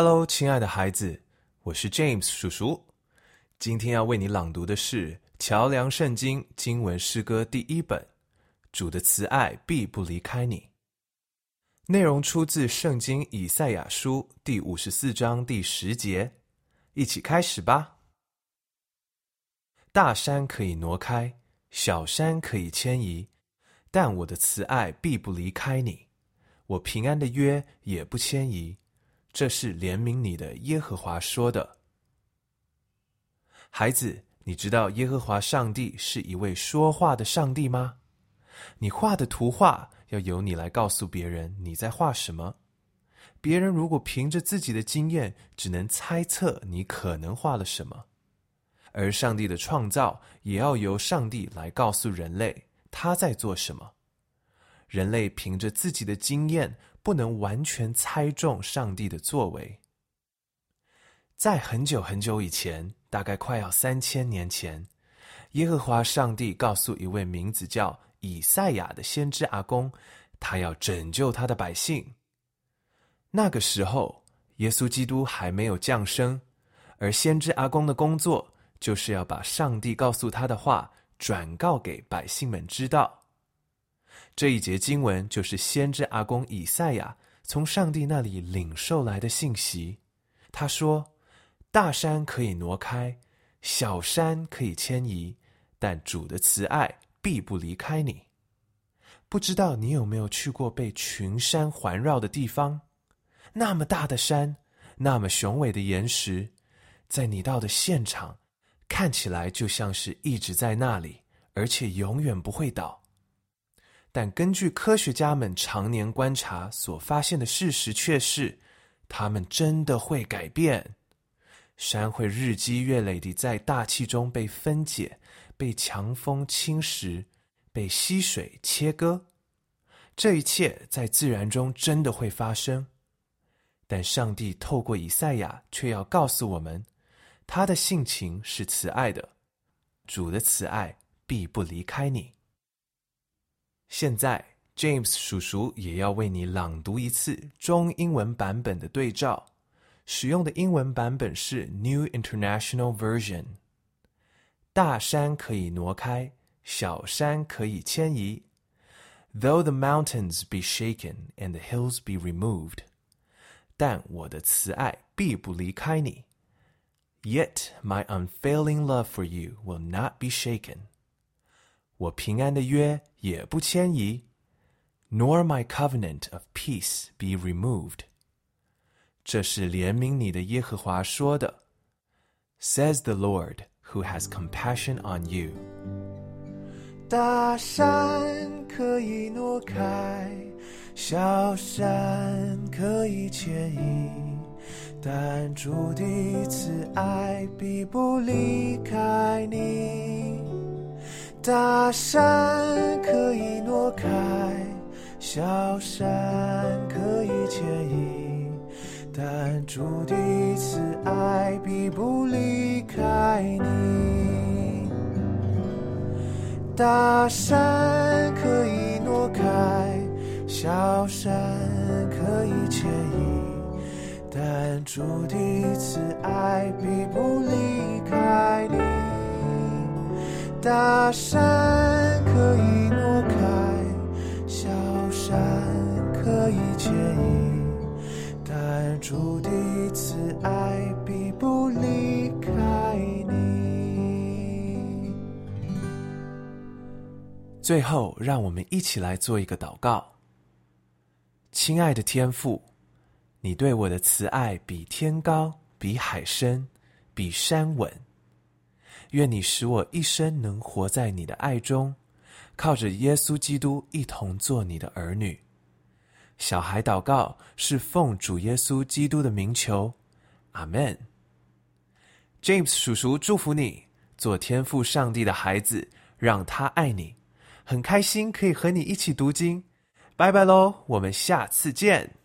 Hello，亲爱的孩子，我是 James 叔叔。今天要为你朗读的是桥梁圣经经文诗歌第一本《主的慈爱必不离开你》。内容出自圣经以赛亚书第五十四章第十节。一起开始吧。大山可以挪开，小山可以迁移，但我的慈爱必不离开你，我平安的约也不迁移。这是怜悯你的耶和华说的，孩子，你知道耶和华上帝是一位说话的上帝吗？你画的图画要由你来告诉别人你在画什么。别人如果凭着自己的经验，只能猜测你可能画了什么，而上帝的创造也要由上帝来告诉人类他在做什么。人类凭着自己的经验。不能完全猜中上帝的作为。在很久很久以前，大概快要三千年前，耶和华上帝告诉一位名字叫以赛亚的先知阿公，他要拯救他的百姓。那个时候，耶稣基督还没有降生，而先知阿公的工作就是要把上帝告诉他的话转告给百姓们知道。这一节经文就是先知阿公以赛亚从上帝那里领受来的信息。他说：“大山可以挪开，小山可以迁移，但主的慈爱必不离开你。”不知道你有没有去过被群山环绕的地方？那么大的山，那么雄伟的岩石，在你到的现场，看起来就像是一直在那里，而且永远不会倒。但根据科学家们常年观察所发现的事实，却是，它们真的会改变。山会日积月累地在大气中被分解、被强风侵蚀、被溪水切割。这一切在自然中真的会发生。但上帝透过以赛亚，却要告诉我们，他的性情是慈爱的，主的慈爱必不离开你。现在，James 叔叔也要为你朗读一次中英文版本的对照。使用的英文版本是 New International Version。大山可以挪开，小山可以迁移。Though the mountains be shaken and the hills be removed，但我的慈爱必不离开你。Yet my unfailing love for you will not be shaken。我平安的约也不迁移，nor my covenant of peace be removed。这是怜悯你的耶和华说的，says the Lord who has compassion on you。大山可以挪开，小山可以迁移，但主的慈爱必不离开你。 大山可以挪开，小山可以迁移，但主的慈爱必不离开你。大山可以挪开，小山可以迁移，但主的慈爱必不离大山可以挪开，小山可以迁移，但主的慈爱必不离开你。最后，让我们一起来做一个祷告。亲爱的天父，你对我的慈爱比天高，比海深，比山稳。愿你使我一生能活在你的爱中，靠着耶稣基督一同做你的儿女。小孩祷告是奉主耶稣基督的名求，阿门。James 叔叔祝福你，做天赋上帝的孩子，让他爱你。很开心可以和你一起读经，拜拜喽，我们下次见。